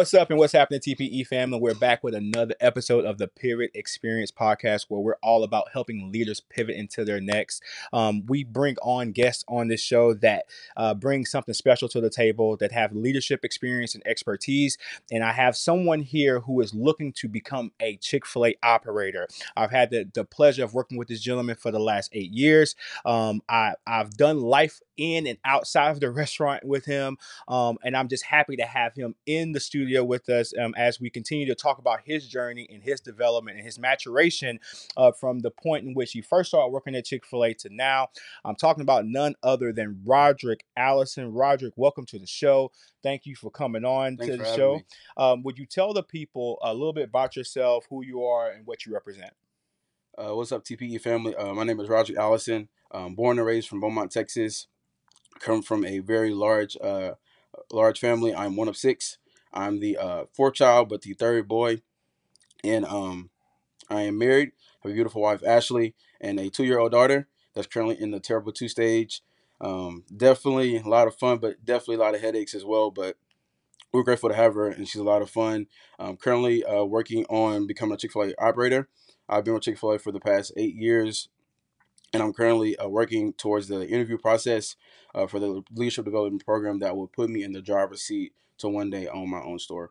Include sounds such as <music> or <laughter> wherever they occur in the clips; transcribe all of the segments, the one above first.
What's up and what's happening, TPE family? We're back with another episode of the Pivot Experience podcast where we're all about helping leaders pivot into their next. Um, we bring on guests on this show that uh, bring something special to the table, that have leadership experience and expertise. And I have someone here who is looking to become a Chick fil A operator. I've had the, the pleasure of working with this gentleman for the last eight years. Um, I, I've done life in and outside of the restaurant with him. Um, and I'm just happy to have him in the studio with us um, as we continue to talk about his journey and his development and his maturation uh, from the point in which he first started working at Chick fil A to now. I'm talking about none other than Roderick Allison. Roderick, welcome to the show. Thank you for coming on Thanks to the show. Um, would you tell the people a little bit about yourself, who you are, and what you represent? Uh, what's up, TPE family? Uh, my name is Roger Allison. Um, born and raised from Beaumont, Texas. Come from a very large, uh, large family. I'm one of six. I'm the uh, fourth child, but the third boy. And um, I am married. Have a beautiful wife, Ashley, and a two-year-old daughter that's currently in the terrible two stage. Um, definitely a lot of fun, but definitely a lot of headaches as well. But we're grateful to have her, and she's a lot of fun. I'm currently uh, working on becoming a Chick Fil A operator. I've been with Chick Fil A for the past eight years, and I'm currently uh, working towards the interview process uh, for the leadership development program that will put me in the driver's seat to one day own my own store.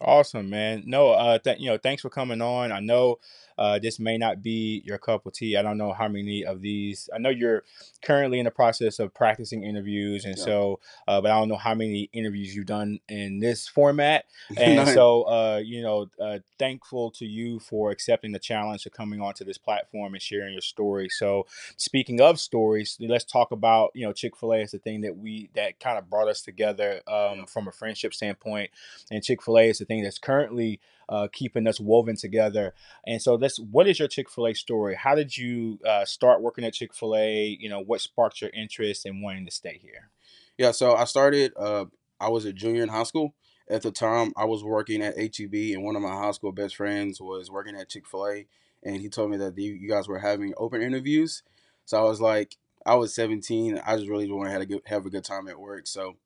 Awesome, man. No, uh, th- you know, thanks for coming on. I know uh, this may not be your cup of tea. I don't know how many of these. I know you're currently in the process of practicing interviews, and Yeah. so, uh, but I don't know how many interviews you've done in this format. <laughs> And so, uh, you know, uh, thankful to you for accepting the challenge of coming onto this platform and sharing your story. So, speaking of stories, let's talk about you know Chick Fil A is the thing that we that kind of brought us together um, Yeah. from a friendship standpoint, and Chick Fil A is the thing that's currently uh, keeping us woven together. And so, let's. What is your Chick Fil A story? How did you uh, start working at Chick Fil A? You know, what sparked your interest in wanting to stay here? Yeah, so I started. Uh, I was a junior in high school. At the time, I was working at HEB, and one of my high school best friends was working at Chick Fil A, and he told me that you, you guys were having open interviews. So I was like, I was 17. I just really wanted to have a good, have a good time at work. So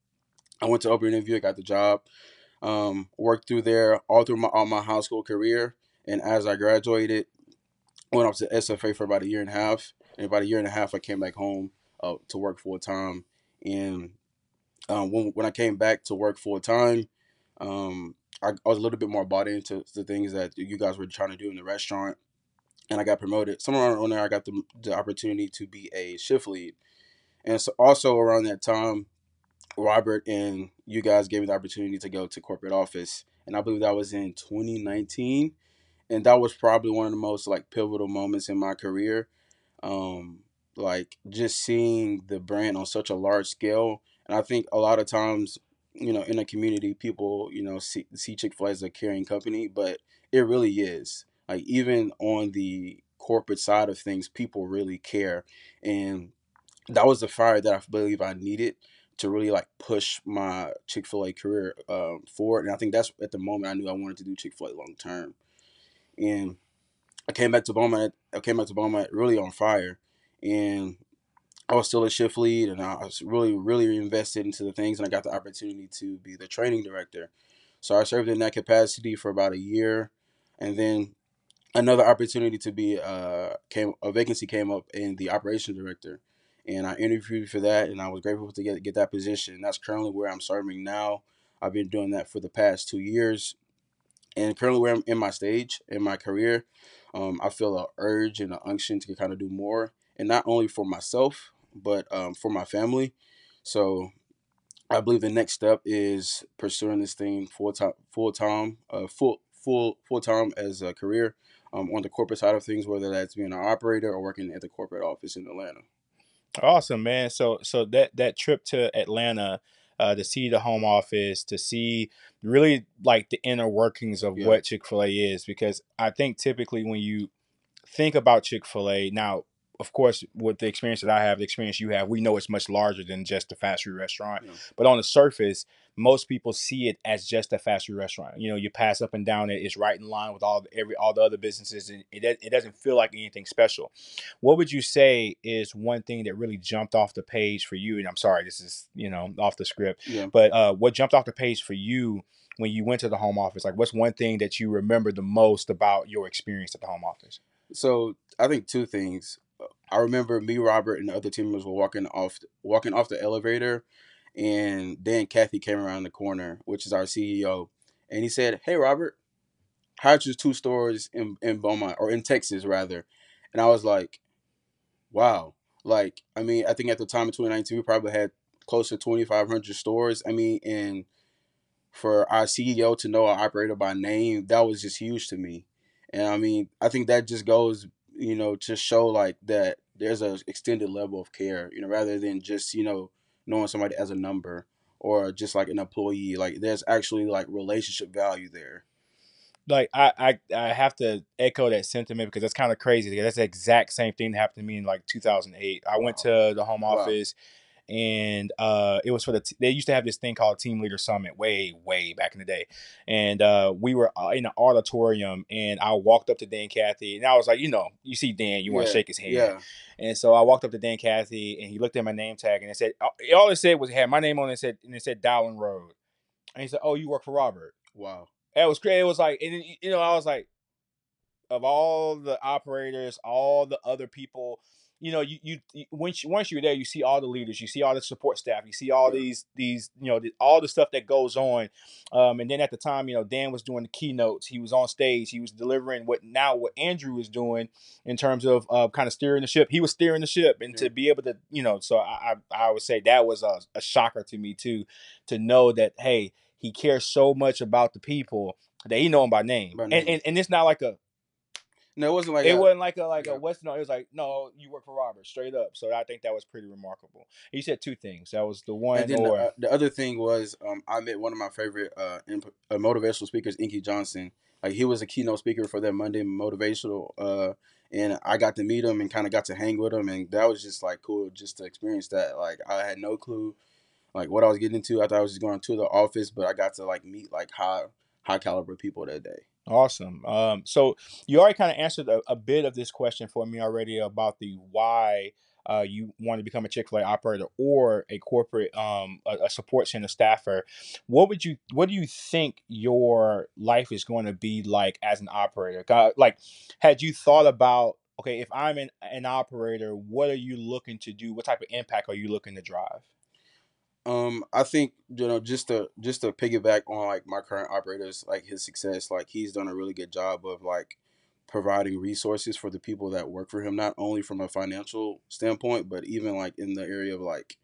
I went to open interview. I got the job. Um, worked through there all through my all my high school career, and as I graduated, went up to SFA for about a year and a half. And about a year and a half, I came back home uh, to work full time. And um, when when I came back to work full time, um, I, I was a little bit more bought into the things that you guys were trying to do in the restaurant, and I got promoted. Somewhere around there, I got the, the opportunity to be a shift lead, and so also around that time, Robert and you guys gave me the opportunity to go to corporate office, and I believe that was in 2019, and that was probably one of the most like pivotal moments in my career. Um, like just seeing the brand on such a large scale, and I think a lot of times, you know, in a community, people you know see, see Chick Fil A as a caring company, but it really is. Like even on the corporate side of things, people really care, and that was the fire that I believe I needed to really like push my Chick Fil A career um, forward. And I think that's at the moment I knew I wanted to do Chick Fil A long term. And I came back to Beaumont. I came back to Beaumont really on fire, and I was still a shift lead, and I was really, really invested into the things, and I got the opportunity to be the training director. So I served in that capacity for about a year, and then another opportunity to be uh came a vacancy came up in the operations director, and I interviewed for that, and I was grateful to get get that position. That's currently where I'm serving now. I've been doing that for the past two years, and currently where I'm in my stage in my career, um, I feel a urge and an unction to kind of do more, and not only for myself but um, for my family. So I believe the next step is pursuing this thing full time, full time, uh, full full full time as a career um, on the corporate side of things, whether that's being an operator or working at the corporate office in Atlanta. Awesome, man. So so that that trip to Atlanta uh, to see the home office, to see really like the inner workings of Yeah. what Chick Fil A is, because I think typically when you think about Chick Fil A, now of course, with the experience that I have, the experience you have, we know it's much larger than just a fast food restaurant. Yeah. But on the surface, most people see it as just a fast food restaurant. You know, you pass up and down it; it's right in line with all the, every all the other businesses, and it it doesn't feel like anything special. What would you say is one thing that really jumped off the page for you? And I'm sorry, this is you know off the script, Yeah. but uh, what jumped off the page for you when you went to the home office? Like, what's one thing that you remember the most about your experience at the home office? So I think two things. I remember me, Robert, and the other team members were walking off walking off the elevator, and then Cathy came around the corner, which is our CEO, and he said, "Hey, Robert, how'd your two stores in in Beaumont or in Texas rather?" And I was like, "Wow!" Like, I mean, I think at the time in 2019, we probably had close to 2,500 stores. I mean, and for our CEO to know our operator by name, that was just huge to me. And I mean, I think that just goes, you know, to show like that there's a extended level of care, you know, rather than just, you know, knowing somebody as a number or just like an employee. Like there's actually like relationship value there. like I, I I have to echo that sentiment because that's kind of crazy. That's the exact same thing that happened to me in like 2008. I went to the home Wow. And uh it was for the t- they used to have this thing called team leader summit way way back in the day and uh we were uh, in an auditorium and i walked up to dan cathy and i was like you know you see dan you want to shake his hand Yeah. and so i walked up to dan cathy and he looked at my name tag and it said all it said was it had my name on it, it said and it said dowlen road and he said oh you work for robert Wow. that was crazy. It was like, and then, you know, I was like, of all the operators, all the other people, you know, you you, you once you, once you're there, you see all the leaders, you see all the support staff, you see all these these you know the, all the stuff that goes on. Um, and then at the time, you know, Dan was doing the keynotes. He was on stage. He was delivering what now what Andrew is doing in terms of uh, kind of steering the ship. He was steering the ship, and Yeah. to be able to, you know, so I I, I would say that was a, a shocker to me too, to know that hey, he cares so much about the people that he know him by name, By and, name. and and it's not like a No, it wasn't like it a- wasn't like a like yeah. a what's no it was like no you work for Robert straight up. So I think that was pretty remarkable. He said two things. That was the one And then or the, uh, the other thing was, um, I met one of my favorite uh, imp- uh, motivational speakers, Inky Johnson. Like he was a keynote speaker for that Monday motivational, uh, and I got to meet him and kind of got to hang with him, and that was just like cool, just to experience that. Like I had no clue, like what I was getting into. I thought I was just going to the office, but I got to like meet like high high caliber people that day. Awesome. Um, so you already kind of answered a, a bit of this question for me already about the why uh, you want to become a Chick Fil A operator or a corporate um, a, a support center staffer. What would you What do you think your life is going to be like as an operator? Like, had you thought about okay, if I'm an, an operator, what are you looking to do? What type of impact are you looking to drive? Um, I think you know just to just to piggyback on like my current operators, like his success, like he's done a really good job of like providing resources for the people that work for him, not only from a financial standpoint, but even like in the area of like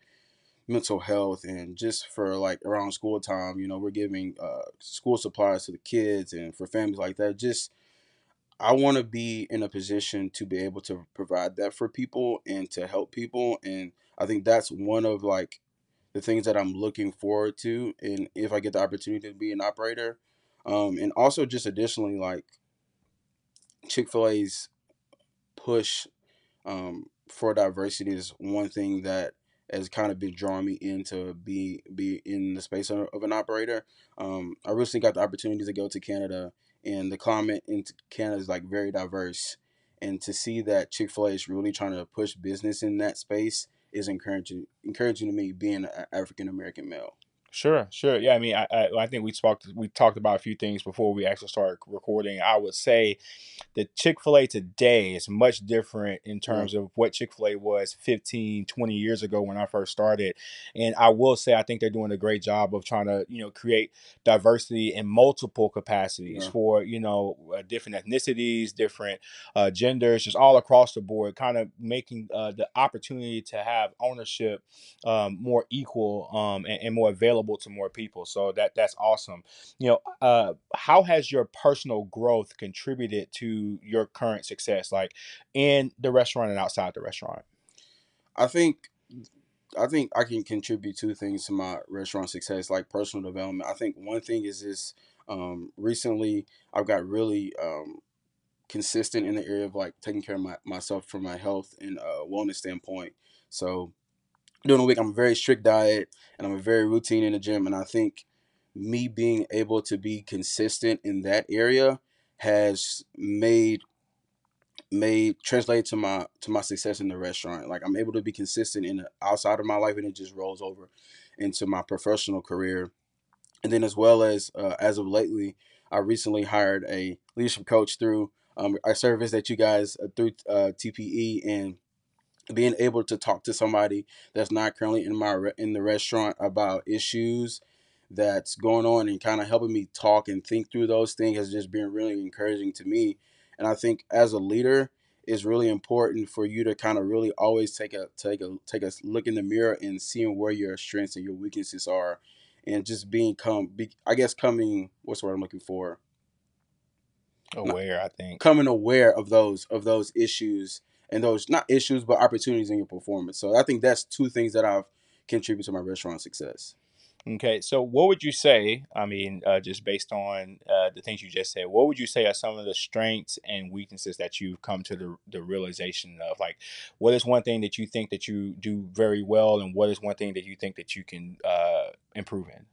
mental health and just for like around school time, you know, we're giving uh, school supplies to the kids and for families like that. Just I want to be in a position to be able to provide that for people and to help people, and I think that's one of like the things that I'm looking forward to, and if I get the opportunity to be an operator, um, and also just additionally like Chick Fil A's push um, for diversity is one thing that has kind of been drawing me into be be in the space of, of an operator. Um, I recently got the opportunity to go to Canada, and the climate in Canada is like very diverse. And to see that Chick Fil A is really trying to push business in that space is encouraging. Encouraging to me, being an African American male. Sure, sure. Yeah, I mean, I, I, I think we spoke, we talked about a few things before we actually started recording. I would say that Chick fil A today is much different in terms of what Chick fil A was 15, 20 years ago when I first started. And I will say, I think they're doing a great job of trying to, you know, create diversity in multiple capacities Yeah. for, you know, uh, different ethnicities, different uh, genders, just all across the board, kind of making uh, the opportunity to have ownership um, more equal um, and, and more available to more people. So that that's awesome. You know, uh, how has your personal growth contributed to your current success, like in the restaurant and outside the restaurant? I think I think I can contribute two things to my restaurant success, like personal development. I think one thing is this um, recently I've got really um, consistent in the area of like taking care of my, myself from my health and uh, wellness standpoint. So during the week, I'm a very strict diet and I'm a very routine in the gym. And I think me being able to be consistent in that area has made made translate to my to my success in the restaurant. Like I'm able to be consistent in the outside of my life, and it just rolls over into my professional career. And then as well as uh, as of lately, I recently hired a leadership coach through um, our service that you guys uh, through uh, TPE and being able to talk to somebody that's not currently in my re- in the restaurant about issues that's going on and kind of helping me talk and think through those things has just been really encouraging to me and I think as a leader, it's really important for you to kind of really always take a take a take a look in the mirror and seeing where your strengths and your weaknesses are, and just being come be, I guess coming what's the word I'm looking for aware. I think coming aware of those of those issues and those not issues but opportunities in your performance. So I think that's two things that I've contributed to my restaurant success. Okay, so what would you say? I mean, uh, just based on uh, the things you just said, what would you say are some of the strengths and weaknesses that you've come to the, the realization of? Like, what is one thing that you think that you do very well, and what is one thing that you think that you can uh, improve in?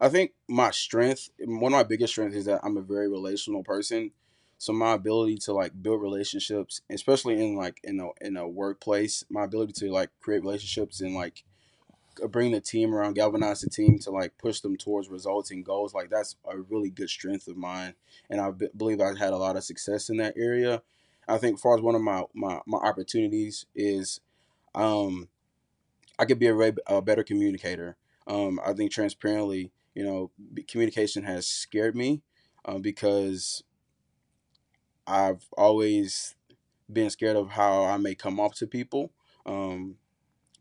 I think my strength, one of my biggest strengths, is that I'm a very relational person. So my ability to like build relationships, especially in like in a in a workplace, my ability to like create relationships and like bring the team around, galvanize the team to like push them towards results and goals. Like that's a really good strength of mine, and I b- believe I've had a lot of success in that area. I think, as far as one of my my, my opportunities is, um, I could be a, a better communicator. Um, I think transparently, you know, communication has scared me um, because I've always been scared of how I may come off to people. Um,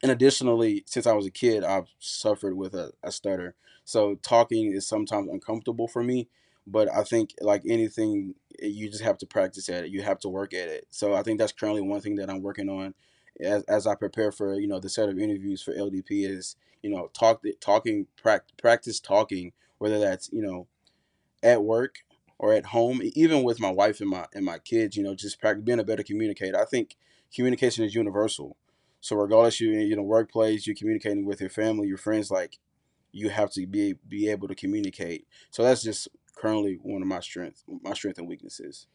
and additionally, since I was a kid, I've suffered with a, a stutter. So talking is sometimes uncomfortable for me. But I think like anything, you just have to practice at it. You have to work at it. So I think that's currently one thing that I'm working on as, as I prepare for you know the set of interviews for LDP is you know talk talking practice talking whether that's you know at work or at home even with my wife and my and my kids you know just being a better communicator. I think communication is universal. So regardless you in your workplace, you're communicating with your family, your friends, like you have to be be able to communicate. So that's just currently one of my strengths, my strength and weaknesses.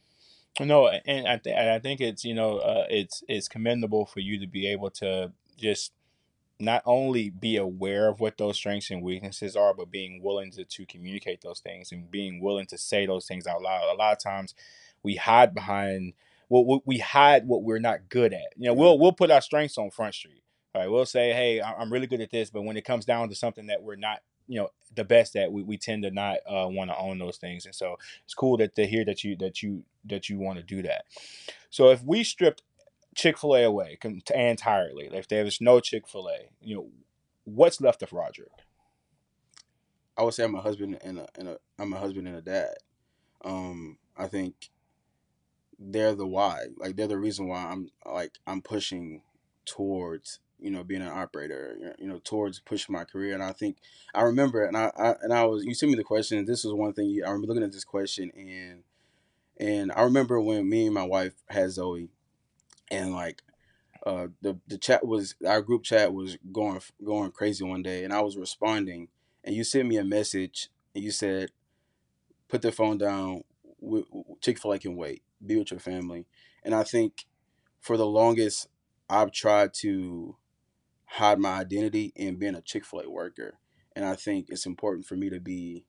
No, and I, th- I think it's you know uh, it's it's commendable for you to be able to just not only be aware of what those strengths and weaknesses are, but being willing to, to communicate those things and being willing to say those things out loud. A lot of times we hide behind well, we hide what we're not good at. You know, we'll we'll put our strengths on front street. Right? We'll say, hey, I'm really good at this, but when it comes down to something that we're not, you know, the best at, we, we tend to not uh, want to own those things. And so it's cool that to hear that you that you that you want to do that. So if we stripped Chick Fil A away entirely, if there's no Chick Fil A, you know, what's left of Roderick? I would say I'm a husband and a, and a I'm a husband and a dad. Um, I think they're the why. Like they're the reason why I'm like I'm pushing towards you know being an operator. You know towards pushing my career. And I think I remember and I, I and I was you sent me the question. This was one thing you, I remember looking at this question and and I remember when me and my wife had Zoe and like uh, the the chat was our group chat was going going crazy one day, and I was responding, and you sent me a message, and you said, "Put the phone down. Chick Fil A can wait." be with your family. And I think for the longest, I've tried to hide my identity in being a Chick fil A worker. And I think it's important for me to be,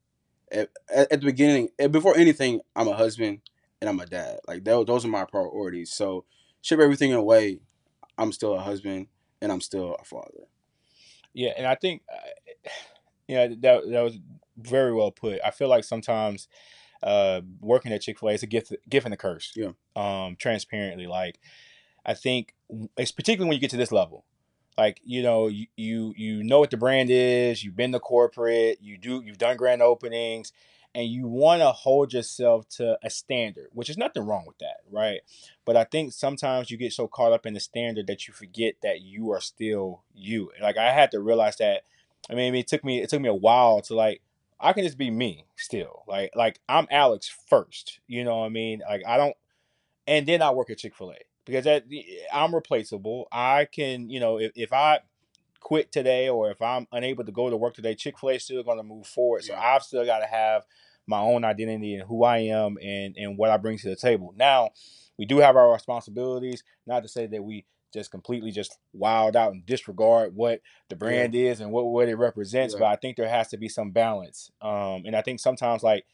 at, at, the beginning, before anything, I'm a husband and I'm a dad. Like, those are my priorities. So, ship everything away. I'm still a husband and I'm still a father. Yeah. And I think, uh, yeah, that, that was very well put. I feel like sometimes uh, working at Chick Fil A is a gift, gift and a curse. Yeah. Um, transparently, like I think it's particularly when you get to this level, like you know you, you you know what the brand is, you've been to corporate, you do you've done grand openings, and you want to hold yourself to a standard, which is nothing wrong with that, right? But I think sometimes you get so caught up in the standard that you forget that you are still you. Like I had to realize that. I mean, it took me it took me a while to like I can just be me still. Like like I'm Alex first. You know what I mean? Like I don't and then I work at Chick Fil A because that I'm replaceable. I can, you know, if, if I quit today or if I'm unable to go to work today, Chick Fil A is still going to move forward. So I've still got to have my own identity and who I am and and what I bring to the table. Now, we do have our responsibilities. Not to say that we just completely just wild out and disregard what the brand is and what what it represents, Yeah. but I think there has to be some balance. Um, and I think sometimes like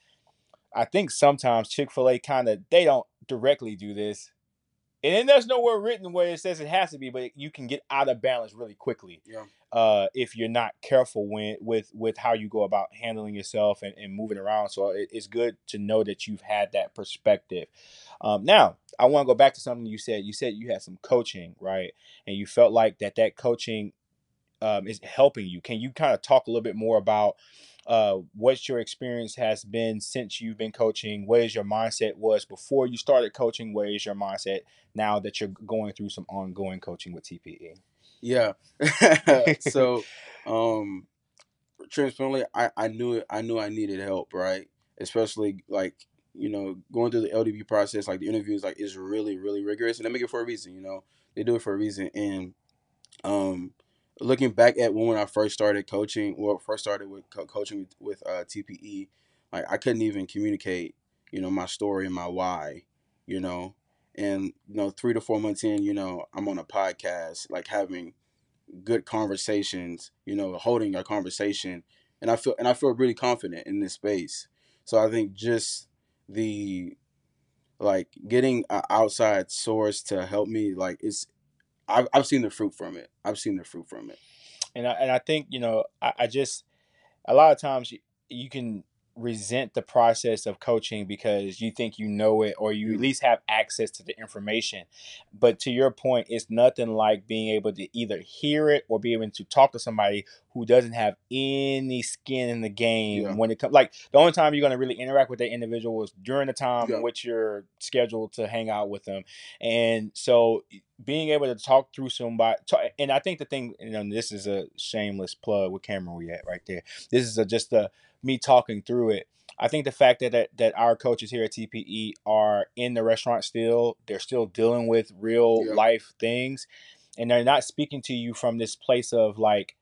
I think sometimes Chick Fil A kind of they don't directly do this, and then there's nowhere written where it says it has to be, but you can get out of balance really quickly Yeah. uh, if you're not careful when, with with how you go about handling yourself and, and moving around. So it, it's good to know that you've had that perspective. Um, now, I want to go back to something you said. You said you had some coaching, right? And you felt like that that coaching um, is helping you. Can you kind of talk a little bit more about uh, what your experience has been since you've been coaching? What is your mindset was before you started coaching? What is your mindset now that you're going through some ongoing coaching with? TPE? Yeah. <laughs> so, um, transparently, I, I knew it. I knew I needed help, right? Especially like you know going through the LDP process, like the interviews, like is really really rigorous, and they make it for a reason. You know, they do it for a reason. And um, looking back at when, when I first started coaching, well, first started with co- coaching with, with uh, TPE, like I couldn't even communicate, you know, my story and my why, you know. And you know, three to four months in, you know, I'm on a podcast, like having good conversations, you know, holding a conversation, and I feel and I feel really confident in this space. So I think just the like getting an outside source to help me, like it's, I've I've seen the fruit from it. I've seen the fruit from it. and I, and I think you know I, I just a lot of times you, you can resent the process of coaching because you think you know it or you at Mm. least have access to the information but to your point it's nothing like being able to either hear it or be able to talk to somebody who doesn't have any skin in the game Yeah. when it comes like the only time you're going to really interact with that individual is during the time Yeah. in which you're scheduled to hang out with them and so being able to talk through somebody ta- and i think the thing you know this is a shameless plug with camera we at right there this is a, just a me talking through it i think the fact that, that that our coaches here at tpe are in the restaurant still they're still dealing with real Yeah. life things and they're not speaking to you from this place of like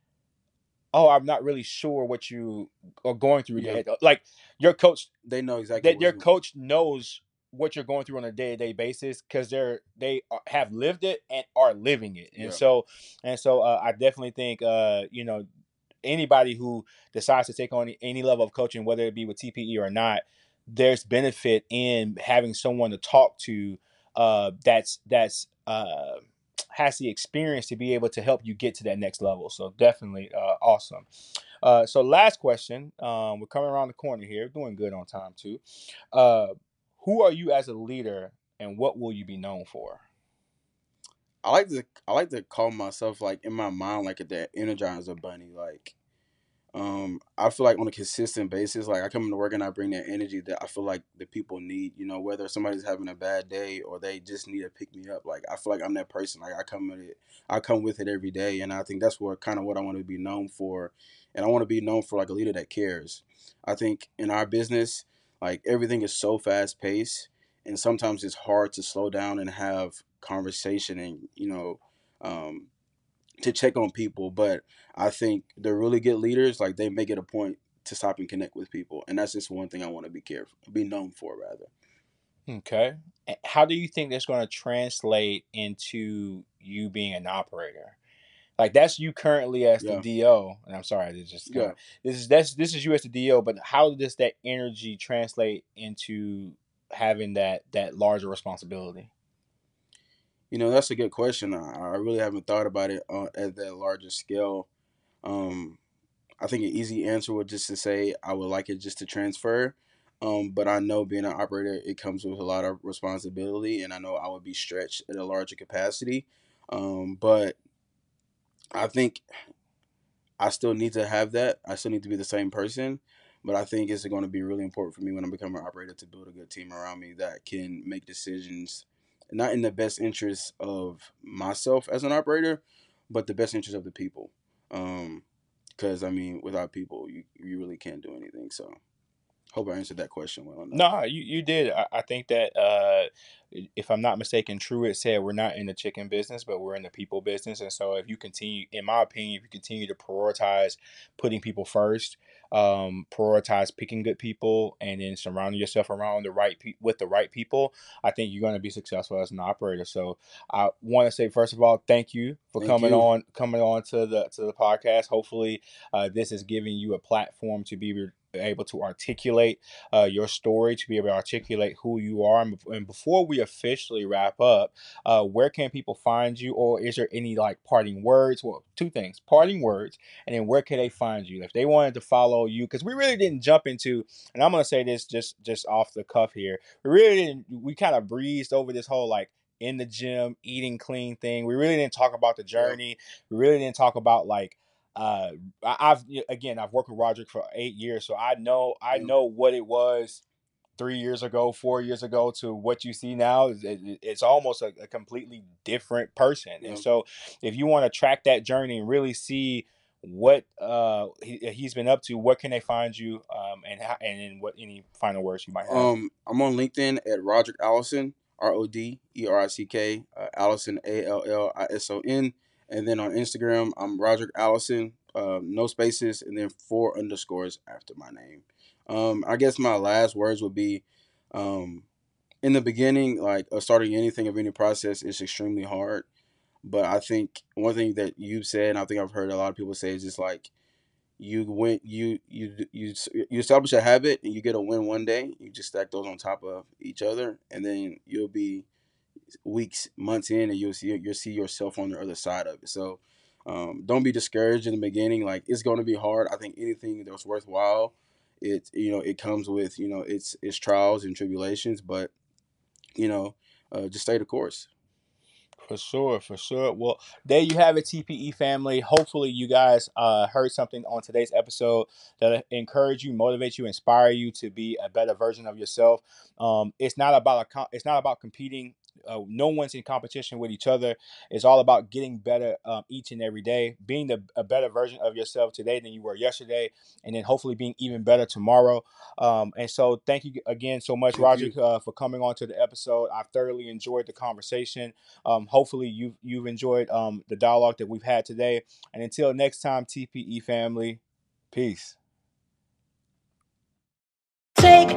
oh i'm not really sure what you are going through Yeah. like your coach They know exactly. that your coach knows what you're going through on a day-to-day basis because they're they are, have lived it and are living it and Yeah. so and so uh, i definitely think uh you know anybody who decides to take on any level of coaching whether it be with tpe or not there's benefit in having someone to talk to uh that's that's uh has the experience to be able to help you get to that next level. So definitely uh awesome. Uh so last question um we're coming around the corner here doing good on time too. Uh who are you as a leader and what will you be known for? I like to I like to call myself like in my mind like that energizer bunny like um I feel like on a consistent basis like I come into work and I bring that energy that I feel like the people need you know whether somebody's having a bad day or they just need to pick me up like I feel like I'm that person like I come with it I come with it every day and I think that's what kind of what I want to be known for and I want to be known for like a leader that cares. I think in our business like everything is so fast paced and sometimes it's hard to slow down and have conversation and you know um, to check on people but i think they're really good leaders like they make it a point to stop and connect with people and that's just one thing i want to be careful be known for rather. Okay. How do you think that's going to translate into you being an operator? Like that's you currently as Yeah. the do and i'm sorry this is yeah. this is that's this is you as the do but how does that energy translate into having that that larger responsibility you know that's a good question i, I really haven't thought about it uh, at that larger scale um, i think an easy answer would just to say i would like it just to transfer um, but I know being an operator, it comes with a lot of responsibility, and I know I would be stretched at a larger capacity. Um, but I think I still need to have that. I still need to be the same person. But I think it's going to be really important for me when I become an operator to build a good team around me that can make decisions not in the best interest of myself as an operator, but the best interest of the people. Um, because I mean, without people, you you really can't do anything. So Hope I answered that question well enough. No, you, you did. I, I think that uh, if I'm not mistaken, Truett said we're not in the chicken business, but we're in the people business. And so if you continue, in my opinion, if you continue to prioritize putting people first, um, prioritize picking good people, and then surrounding yourself around the right pe- with the right people, I think you're going to be successful as an operator. So I want to say first of all, thank you for Thank coming you. on coming on to the to the podcast. Hopefully, uh, this is giving you a platform to be able to articulate uh, your story, to be able to articulate who you are. And, and before we officially wrap up, uh, where can people find you, or is there any like parting words? Well, two things: parting words, and then where can they find you if they wanted to follow you? Because we really didn't jump into, and I'm gonna say this just just off the cuff here. We really didn't. We kind of breezed over this whole like in the gym eating clean thing. We really didn't talk about the journey. We really didn't talk about like uh I've again I've worked with Roderick for eight years, so I know I know what it was three years ago, four years ago to what you see now. It- it- It's almost a, a completely different person. Yeah. And so if you want to track that journey and really see what uh he, he's been up to, what can they find you? Um and how, and then what any final words you might have. Um, I'm on LinkedIn at Roderick Allison, R O D E R I C K, uh, Allison A L L I S O N, and then on Instagram I'm Roderick Allison, um, no spaces, and then four underscores after my name. Um, I guess my last words would be, um, in the beginning, like uh, starting anything of any process is extremely hard. But I think one thing that you've said, and I think I've heard a lot of people say, is just like you went, you you you you establish a habit, and you get a win one day. You just stack those on top of each other, and then you'll be weeks, months in, and you'll see you'll see yourself on the other side of it. So um, don't be discouraged in the beginning. Like it's going to be hard. I think anything that's worthwhile, it you know it comes with you know its its trials and tribulations, but you know uh, just stay the course. For sure, for sure. Well, there you have it, TPE family. Hopefully, you guys uh, heard something on today's episode that encourage you, motivate you, inspire you to be a better version of yourself. Um, it's not about a it's not about competing. Uh, no one's in competition with each other. It's all about getting better um, each and every day, being the, a better version of yourself today than you were yesterday, and then hopefully being even better tomorrow. Um, and so, thank you again so much, Thank Roger, uh, for coming on to the episode. I thoroughly enjoyed the conversation. Um, hopefully you've you've enjoyed um, the dialogue that we've had today. And until next time, TPE family, peace. Take